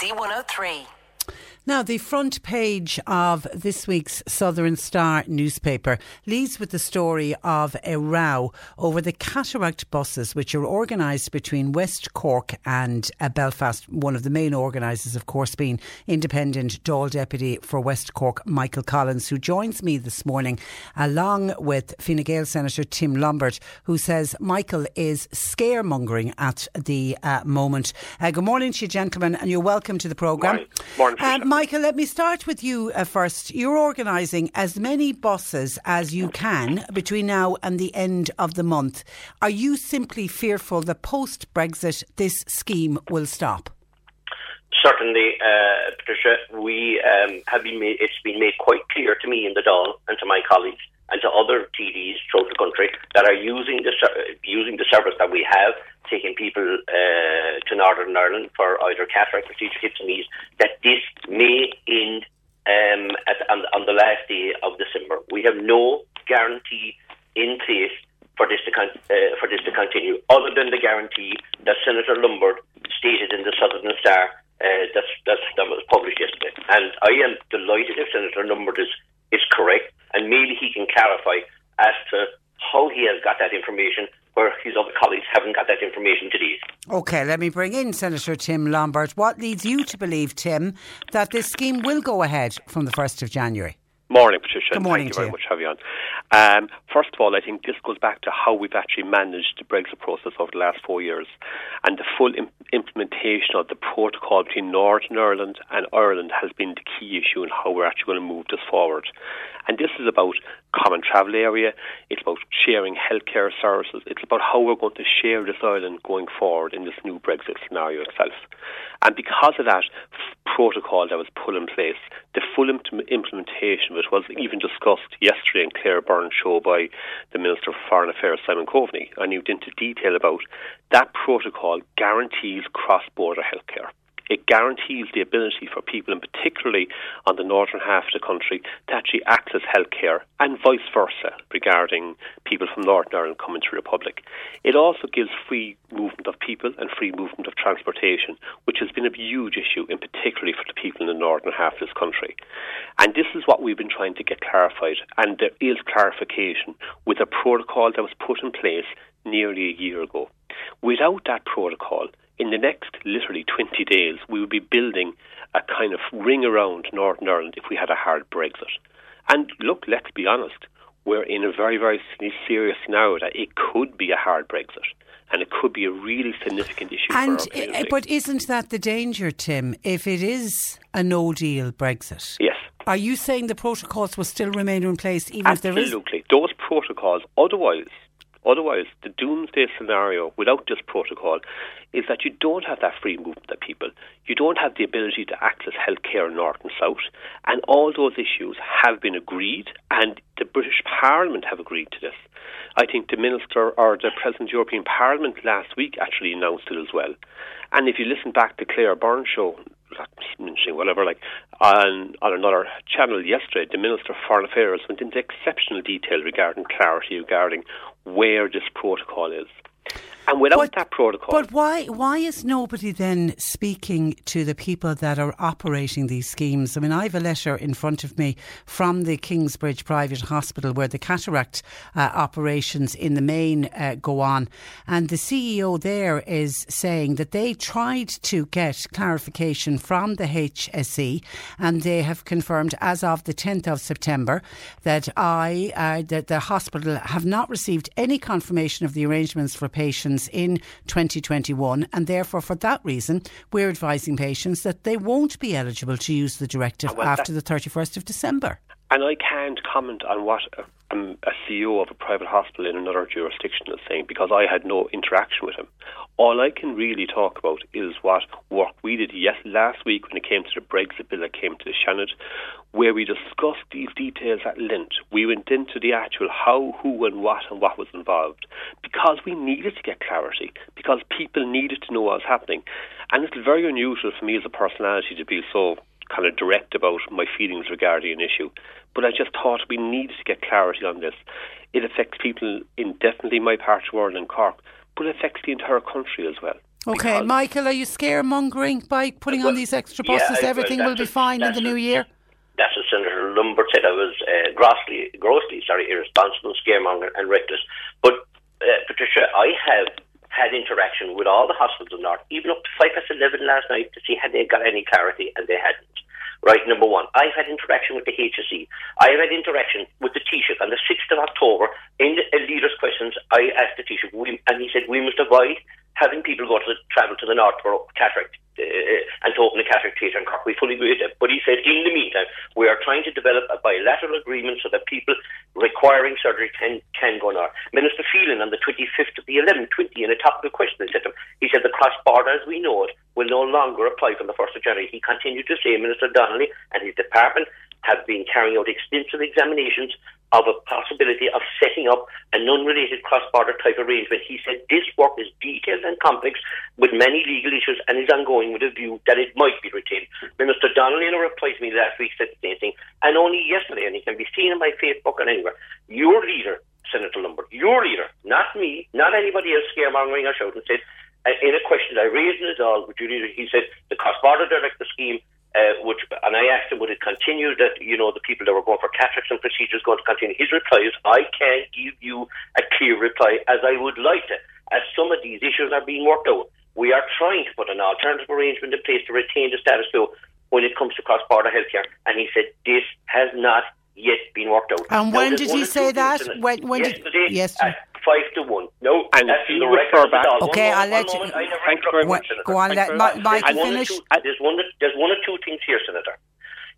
C103. Now, the front page of this week's Southern Star newspaper leads with the story of a row over the cataract buses, which are organised between West Cork and uh, Belfast. One of the main organisers, of course, being independent Dáil Deputy for West Cork, Michael Collins, who joins me this morning, along with Fine Gael Senator Tim Lombard, who says Michael is scaremongering at the uh, moment. Uh, good morning to you, gentlemen, and you're welcome to the programme. Morning. Morning, Uh, Michael, let me start with you uh, first. You're organising as many buses as you can between now and the end of the month. Are you simply fearful that post Brexit this scheme will stop? Certainly, uh, Patricia, we um, have been made, it's been made quite clear to me in the Dáil and to my colleagues and to other TDs throughout the country that are using the using the service that we have, taking people uh, to Northern Ireland for either cataract procedure, hips and knees, that this may end um, at, on, on the last day of December. We have no guarantee in place for this to con- uh, for this to continue, other than the guarantee that Senator Lombard stated in the Southern Star uh, that's, that's, that was published yesterday. And I am delighted if Senator Lombard is, is correct, and maybe he can clarify as to how he has got that information where his other colleagues haven't got that information today. Okay, let me bring in Senator Tim Lombard. What leads you to believe, Tim, that this scheme will go ahead from the 1st of January? Morning, Patricia. Good morning Thank to you very you. much for having you on. Um, first of all, I think this goes back to how we've actually managed the Brexit process over the last four years and the full Im- implementation of the protocol between Northern Ireland and Ireland has been the key issue in how we're actually going to move this forward. And this is about common travel area, it's about sharing healthcare services, it's about how we're going to share this island going forward in this new Brexit scenario itself. And because of that protocol that was put in place, the full im- implementation of it was even discussed yesterday in Claire Byrne's show by the Minister for Foreign Affairs, Simon Coveney, and he went into detail about that protocol guarantees cross-border healthcare. It guarantees the ability for people, and particularly on the northern half of the country, to actually access healthcare and vice versa regarding people from Northern Ireland coming to the Republic. It also gives free movement of people and free movement of transportation, which has been a huge issue, in particularly for the people in the northern half of this country. And this is what we've been trying to get clarified, and there is clarification with a protocol that was put in place nearly a year ago. Without that protocol, in the next literally 20 days, we would be building a kind of ring around Northern Ireland if we had a hard Brexit. And look, let's be honest, we're in a very, very serious scenario that it could be a hard Brexit. And it could be a really significant issue And our uh, but isn't that the danger, Tim? If it is a no deal Brexit, yes. are you saying the protocols will still remain in place even if there is? Absolutely. Those protocols, otherwise, otherwise, the doomsday scenario without this protocol is that you don't have that free movement of people. You don't have the ability to access healthcare north and south. And all those issues have been agreed, and the British Parliament have agreed to this. I think the Minister or the President of the European Parliament last week actually announced it as well. And if you listen back to Claire Byrne's show, mentioning whatever, like on on another channel yesterday, the Minister for Foreign Affairs went into exceptional detail regarding clarity regarding where this protocol is. And without But- that protocol, But why why is nobody then speaking to the people that are operating these schemes? I mean, I have a letter in front of me from the Kingsbridge Private Hospital where the cataract uh, operations in the main uh, go on, and the CEO there is saying that they tried to get clarification from the HSE, and they have confirmed as of the 10th of September that I uh, that the hospital have not received any confirmation of the arrangements for patients in 2021, and therefore, for that reason, we're advising patients that they won't be eligible to use the directive Well, after the 31st of December. And I can't comment on what um, a CEO of a private hospital in another jurisdiction is saying because I had no interaction with him. All I can really talk about is what work we did yes last week when it came to the Brexit bill that came to the Senate, where we discussed these details at length. We went into the actual how, who, and what, and what was involved because we needed to get clarity because people needed to know what was happening, and it's very unusual for me as a personality to be so kind of direct about my feelings regarding an issue. But I just thought we needed to get clarity on this. It affects people in definitely my part of the world in Cork, but it affects the entire country as well. Okay, Michael, are you scaremongering by putting on these extra yeah, buses? Well, Everything will be fine in the new year? That's what Senator Lombard said. I was uh, grossly, grossly, sorry, irresponsible, scaremonger, and reckless. But uh, Patricia, I have had interaction with all the hospitals in North, even up to five past eleven last night, to see had they got any clarity, and they hadn't. Right, number one. I've had interaction with the HSE. I have had interaction with the Taoiseach on the 6th of October. In the leaders' questions, I asked the Taoiseach, and he said, we must avoid having people go to the, travel to the north for cataract uh, and to open a cataract theatre in Cork. We fully agree with that. But he said, in the meantime, we are trying to develop a bilateral agreement so that people requiring surgery can, can go north. Minister Phelan on the 25th of the 11th, 20, in a topical question, he said, him, he said the cross-border as we know it will no longer apply from the 1st of January. He continued to say, Minister Donnelly and his department have been carrying out extensive examinations of a possibility of setting up an unrelated cross-border type arrangement. He said this work is detailed and complex with many legal issues and is ongoing with a view that it might be retained. Minister Donnelly in a reply to me last week said the same thing. And only yesterday, and it can be seen on my Facebook and anywhere, your leader, Senator Lombard, your leader, not me, not anybody else scaremongering or shouting, said, uh, in a question I raised in his all with your leader, he said the cross-border directive scheme uh, which, and I asked him, would it continue that, you know, the people that were going for cataracts and procedures going to continue? His reply is, I can't give you a clear reply as I would like to, as some of these issues are being worked out. We are trying to put an alternative arrangement in place to retain the status quo when it comes to cross-border healthcare. And he said, this has not yet been worked out. And Now, when did he say that? things in it. When- when did- Yesterday, yesterday. at five to one. No, And that's you the refer record back- the One Okay, I'll let one you- I never Thank you very much. Senator. Go on, Thank let you Ma- very much. Michael There's one or finish. two- uh, there's one. There's one or two things here, Senator.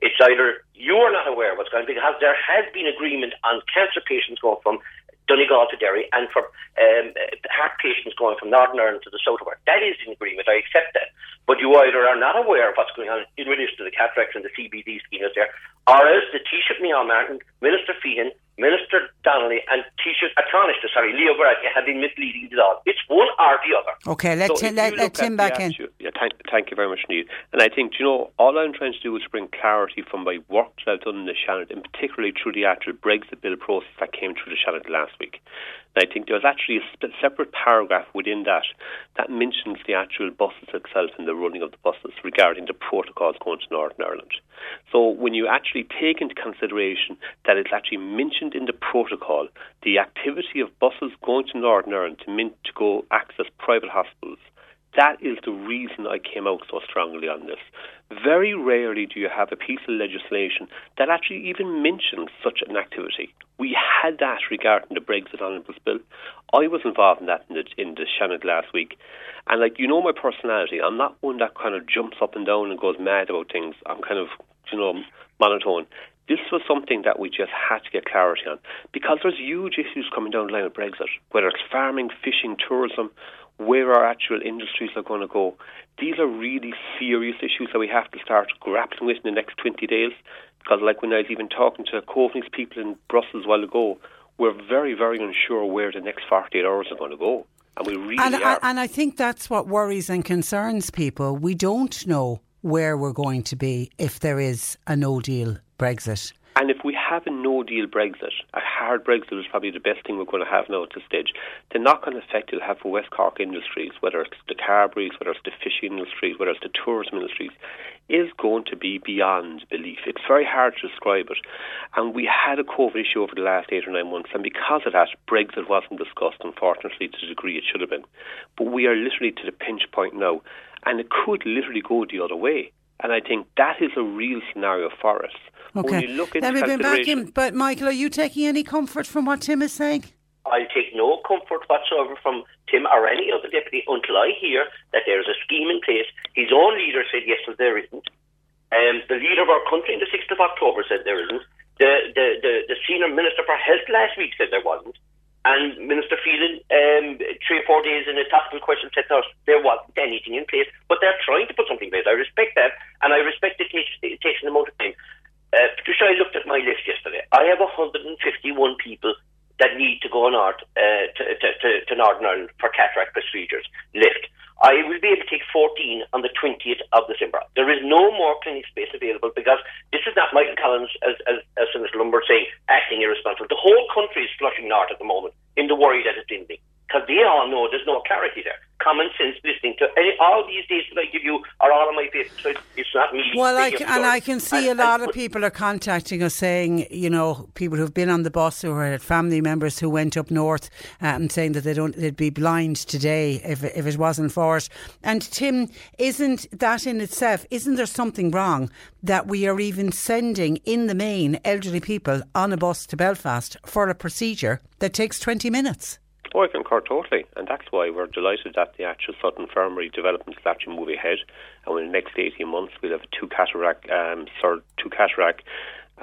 It's either you are not aware of what's going on because there has been agreement on cancer patients going from Donegal to Derry and for um, heart patients going from Northern Ireland to the south of Ireland. That is an agreement. I accept that. But you either are not aware of what's going on in relation to the cataracts and the CBD scheme out there, or else the Taoiseach Micheál Martin, Minister Feighan, Minister Donnelly, and Taoiseach uh, An Tánaiste, sorry, Leo Varadkar have been misleading it all. It's one or the other. Okay, let, So Tim, let, let Tim back in. Yeah, thank, thank you very much, Neil. And I think, you know, all I'm trying to do is bring clarity from my work that I've done in the Seanad, and particularly through the actual Brexit bill process that came through the Seanad last week. And I think there was actually a separate paragraph within that that mentions the actual buses itself and the running of the buses regarding the protocols going to Northern Ireland. So when you actually take into consideration that it's actually mentioned in the protocol, the activity of buses going to Northern Ireland to, to go access private hospitals, that is the reason I came out so strongly on this. Very rarely do you have a piece of legislation that actually even mentions such an activity. We had that regarding the Brexit Omnibus Bill. I was involved in that in the, in the Seanad last week. And, like, you know my personality. I'm not one that kind of jumps up and down and goes mad about things. I'm kind of, you know, monotone. This was something that we just had to get clarity on because there's huge issues coming down the line with Brexit, whether it's farming, fishing, tourism, where our actual industries are going to go. These are really serious issues that we have to start grappling with in the next 20 days. Because, like when I was even talking to Coveney's people in Brussels a while ago, we're very, very unsure where the next 48 hours are going to go. And we really And, and I think that's what worries and concerns people. We don't know where we're going to be if there is a no deal Brexit. And if we have a no deal Brexit, a hard Brexit is probably the best thing we're going to have now at this stage. The knock on effect it'll have for West Cork industries, whether it's the Carberys, whether it's the fishing industries, whether it's the tourism industries, is going to be beyond belief. It's very hard to describe it. And we had a COVID issue over the last eight or nine months, and because of that, Brexit wasn't discussed, unfortunately, to the degree it should have been. But we are literally to the pinch point now, and it could literally go the other way. And I think that is a real scenario for us. Okay. Let me bring back in. But Michael, are you taking any comfort from what Tim is saying? I'll take no comfort whatsoever from Tim or any other deputy until I hear that there's a scheme in place. His own leader said yes, well, there isn't. Um, the leader of our country on the 6th of October said there isn't. The, the, the, the senior minister for health last week said there wasn't. And Minister Phelan, um, three or four days in a topical question, said there wasn't anything in place, but they're trying to put something in place. I respect that, and I respect it takes, it takes an amount of time. Uh, Patricia, I looked at my list yesterday. I have 151 people that need to go north uh, to, to, to, to Northern Ireland for cataract procedures left. I will be able to take 14 on the 20th of December. There is no more clinic space available because this is not Michael Collins, as, as, as Senator Lombard saying, acting irresponsible. The whole country is flushing north at the moment in the worry that it's ending because they all know there's no clarity there. Common sense listening to any, all these dates that I give you are all on my face. So it's not me. Well, I can, and I can see and, a lot of people are contacting us saying, you know, people who've been on the bus or had family members who went up north and um, saying that they don't, they'd be blind today if if it wasn't for it. And Tim, isn't that in itself? Isn't there something wrong that we are even sending in the main elderly people on a bus to Belfast for a procedure that takes twenty minutes? Oh, I concur totally, and that's why we're delighted that the actual South Infirmary development is actually moving ahead. And in the next 18 months, we'll have two cataract, um, sorry, two cataract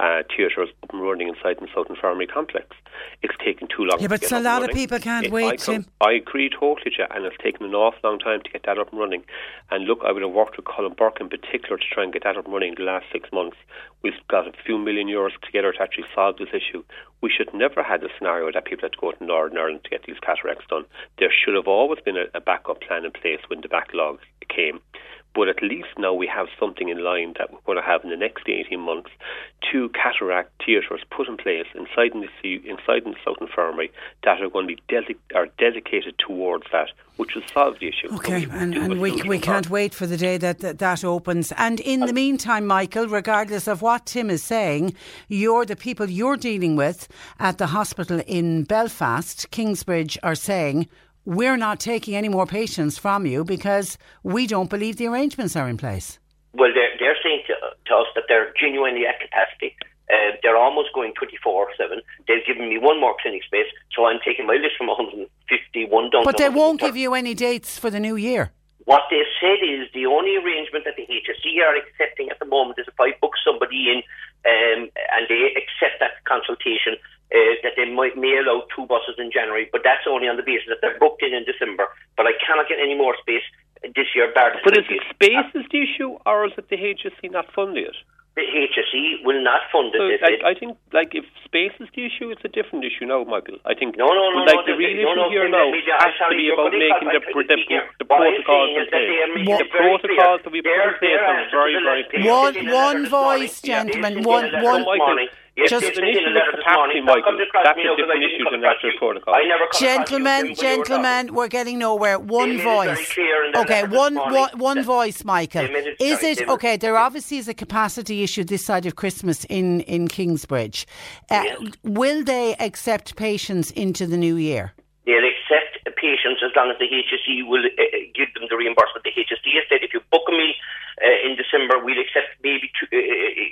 uh, theatres up and running inside the South Infirmary complex. It's taken too long. Yeah, but a lot of people can't it, wait, I, Tim. I agree totally, and it's taken an awful long time to get that up and running. And look, I would have worked with Colm Burke in particular to try and get that up and running in the last six months. We've got a few million euros together to actually solve this issue. We should never have had the scenario that people had to go to Northern Ireland to get these cataracts done. There should have always been a, a backup plan in place when the backlog came. But at least now we have something in line that we're going to have in the next 18 months. Two cataract theatres put in place inside in the sea, inside in the South Infirmary that are going to be dedi- are dedicated towards that, which will solve the issue. Okay, and, and we, we can't wait for the day that, that that opens. And in the meantime, Michael, regardless of what Tim is saying, you're the people you're dealing with at the hospital in Belfast, Kingsbridge, are saying we're not taking any more patients from you because we don't believe the arrangements are in place. Well, they're, they're saying to, to us that they're genuinely at capacity. Uh, they're almost going 24 7. They've given me one more clinic space, so I'm taking my list from 151 down But they won't give you any dates for the new year. What they said is the only arrangement that the HSE are accepting at the moment is if I book somebody in um, and they accept that consultation, uh, that they might may allow two buses in January, but that's only on the basis that they're booked in in December. But I cannot get any more space this year. Bar but is it space is the issue, or is it the HSE not funding it? The HSE will not fund it. So, I, I, think, like, if space is the issue, it's a different issue now, Michael. I think. No, no, no. Like no, the real issue no, here now has to be about making the, the, the protocols in place. The protocols that we put in place are very, very clear. One, one voice, gentlemen. One, one. Yes, Just an issue with capacity, Michael. That's a different issue than natural protocol. Gentlemen, gentlemen, we're getting nowhere. One voice. Okay, one, one, one voice, Michael. Is it okay? There obviously is a capacity issue this side of Christmas in in Kingsbridge. Uh, will they accept patients into the new year? Patients as long as the HSE will uh, give them the reimbursement. The HSE has said if you book me uh, eh, in December, we'll accept maybe two,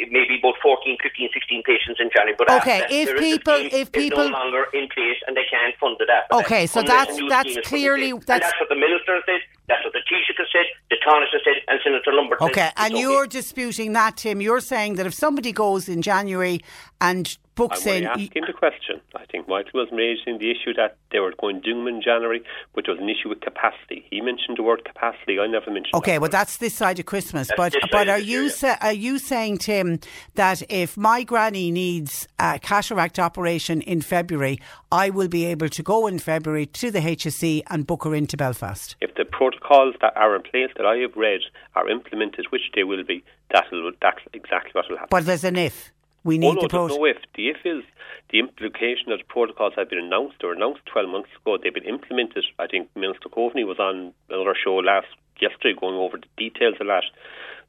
maybe about 14, 15, 16 patients in January. But okay, if people, if people no longer in place and they can't fund it after Okay, so that's that's clearly that's, that's what the minister said. That's what the Taoiseach said, the Taoiseach said, and Senator Lombard okay, said. And okay, you're disputing that, Tim. You're saying that if somebody goes in January and books in. I'm in. asking the question. I think Michael was raising the issue that they were going to do them in January, which was an issue with capacity. He mentioned the word capacity. I never mentioned. Okay, that well that's this side of Christmas. That's but but are you sa- are you saying, Tim, that if my granny needs a cataract operation in February, I will be able to go in February to the HSE and book her into Belfast? If the protocols that are in place that I have read are implemented, which they will be, that'll that's exactly what will happen. But there's an if. we need oh, no, the protocol. no if. The if is the implication that the protocols have been announced or announced 12 months ago. They've been implemented. I think Minister Coveney was on another show last yesterday going over the details of that.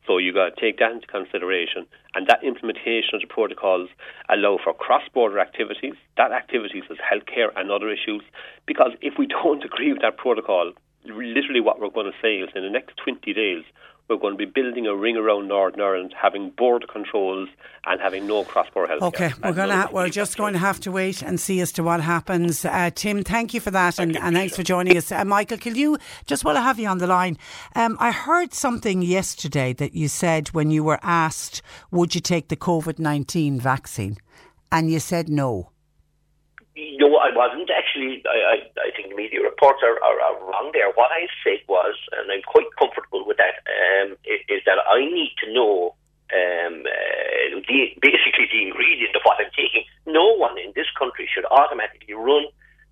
So you got to take that into consideration, and that implementation of the protocols allow for cross-border activities. That activities is healthcare and other issues. Because if we don't agree with that protocol, literally what we're going to say is in the next 20 days we're going to be building a ring around Northern Ireland, having border controls and having no cross-border health. Okay, we're going to ha- we're just going to have to wait and see as to what happens. Uh, Tim, thank you for that, and, and thanks for joining us. Uh, Michael, can you just while I have you on the line? Um, I heard something yesterday that you said when you were asked, "Would you take the COVID nineteen vaccine?" and you said no. No, I wasn't actually. I, I, I think media reports are, are, are, wrong there. What I said was, and I'm quite comfortable with that, um, is, is, that I need to know um, uh, the, basically the ingredient of what I'm taking. No one in this country should automatically run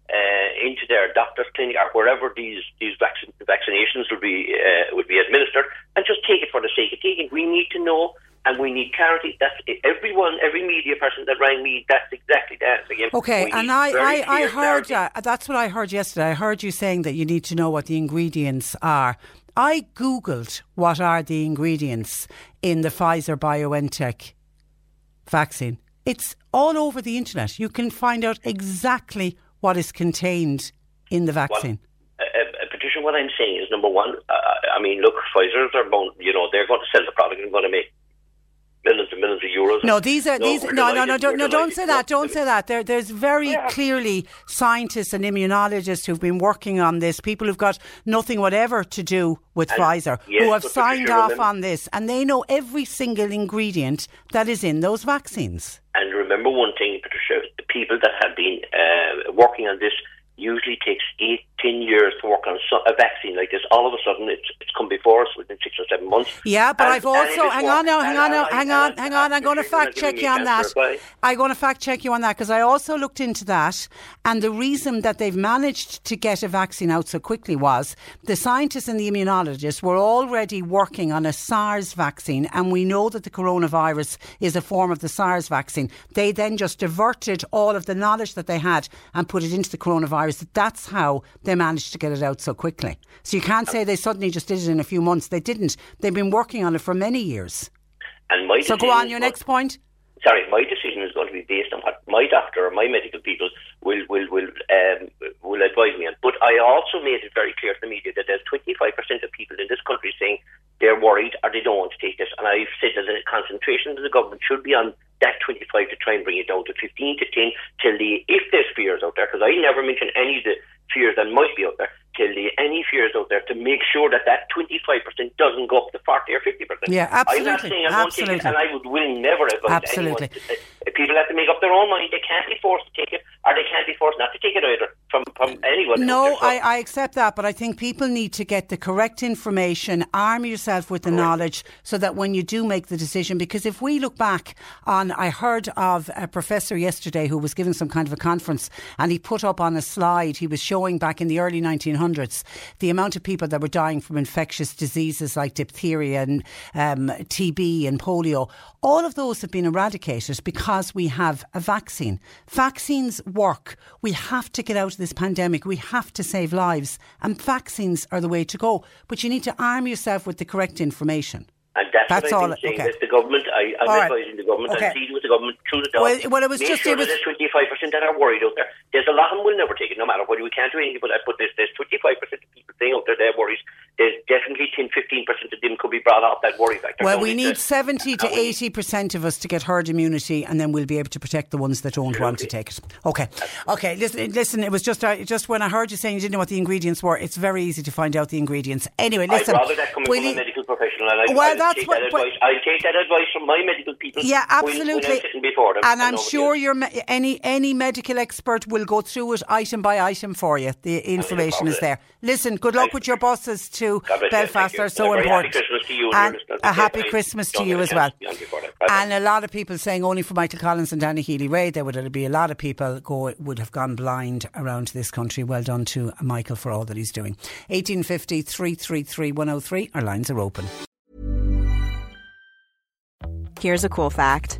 uh, into their doctor's clinic or wherever these these vaccin- vaccinations will be uh, will be administered and just take it for the sake of taking. We need to know and we need clarity. That's everyone, every media person that rang me. That's exactly that. Again, okay, and I, I, I heard uh, that's what I heard yesterday. I heard you saying that you need to know what the ingredients are. I googled what are the ingredients in the Pfizer BioNTech vaccine. It's all over the internet. You can find out exactly what is contained in the vaccine. Well, uh, uh, Patricia, what I'm saying is number one. Uh, I mean, look, Pfizer's are, you know, they're going to sell the product and going to make millions and millions of euros. No, these are no, these. No, no, no, don't, no, don't say that. Don't say that. There, there's very yeah. clearly scientists and immunologists who've been working on this. People who've got nothing whatever to do with and Pfizer, yes, who have signed off remember, on this, and they know every single ingredient that is in those vaccines. And remember one thing, Patricia: the people that have been uh, working on this usually takes eight, ten years to work on a vaccine like this. All of a sudden, it's, it's come before us within six or seven months. Yeah, but and, I've also hang on now, hang on now, hang on, hang on. I'm going to fact check you on that. I'm going to fact check you on that because I also looked into that, and the reason that they've managed to get a vaccine out so quickly was the scientists and the immunologists were already working on a SARS vaccine, and we know that the coronavirus is a form of the SARS vaccine. They then just diverted all of the knowledge that they had and put it into the coronavirus that's how they managed to get it out so quickly. So you can't say they suddenly just did it in a few months. They didn't. They've been working on it for many years. And my so go on, your next point. Sorry, my decision is going to be based on what my doctor or my medical people will will will um, will advise me on. But I also made it very clear to the media that there's 25% of people in this country saying they're worried or they don't want to take this. And I've said that the concentration of the government should be on that 25 to try and bring it down to 15 to 10 till the, if there's fears out there, because I never mention any of the fears that might be out there, till any fears out there to make sure that that 25% doesn't go up to 40 or 50%. Yeah, absolutely. I'm not saying I won't absolutely. take it, and I would will never advise absolutely. anyone. To, people have to make up their own mind. They can't be forced to take it, or they can't be forced not to take it either from, from anyone. No, I, I accept that, but I think people need to get the correct information, arm yourself with the correct. knowledge, so that when you do make the decision, because if we look back on, I heard of a professor yesterday who was giving some kind of a conference, and he put up on a slide, he was showing back in the early 1900s the amount of people that were dying from infectious diseases like diphtheria and um, TB and polio. All of those have been eradicated because we have a vaccine. Vaccines work. We have to get out of this pandemic. We have to save lives. And vaccines are the way to go. But you need to arm yourself with the correct information. And that's, that's what all. I've been saying. Okay. That the government, I, I'm All right. advising the government, Okay. I'm dealing with the government through the door. Well, well, it was Make just- sure it was- there's 25% that are worried out there. There's a lot of them will never take it, no matter what. We can't do anything but that. But there's, there's 25% of people saying out there they're worried. There's definitely 10, 15% of them could be brought off that worry factor. Well, we need a- 70 to and we- 80% of us to get herd immunity, and then we'll be able to protect the ones that don't want to take it. Okay. Okay, listen, listen it was just uh, just when I heard you saying you didn't know what the ingredients were, it's very easy to find out the ingredients. Anyway, listen. I'd rather that coming from a medical professional. And I, Well, I'll that's take what- that advice. I'll take that advice from my medical people. Yeah, when- when absolutely. I'm sitting before them. and I'm sure your me- any any medical expert will go through it item by item for you. The information is there. Listen, good luck Thank with your buses to God bless you. Belfast. They're so And important. Happy Christmas to you and, And a happy Christmas to you as well. to be on before that. Bye-bye. And a lot of people saying only for Michael Collins and Danny Healy-Rae, there would be a lot of people go would have gone blind around this country. Well done to Michael for all that he's doing. 1850 333 103. Our lines are open. Here's a cool fact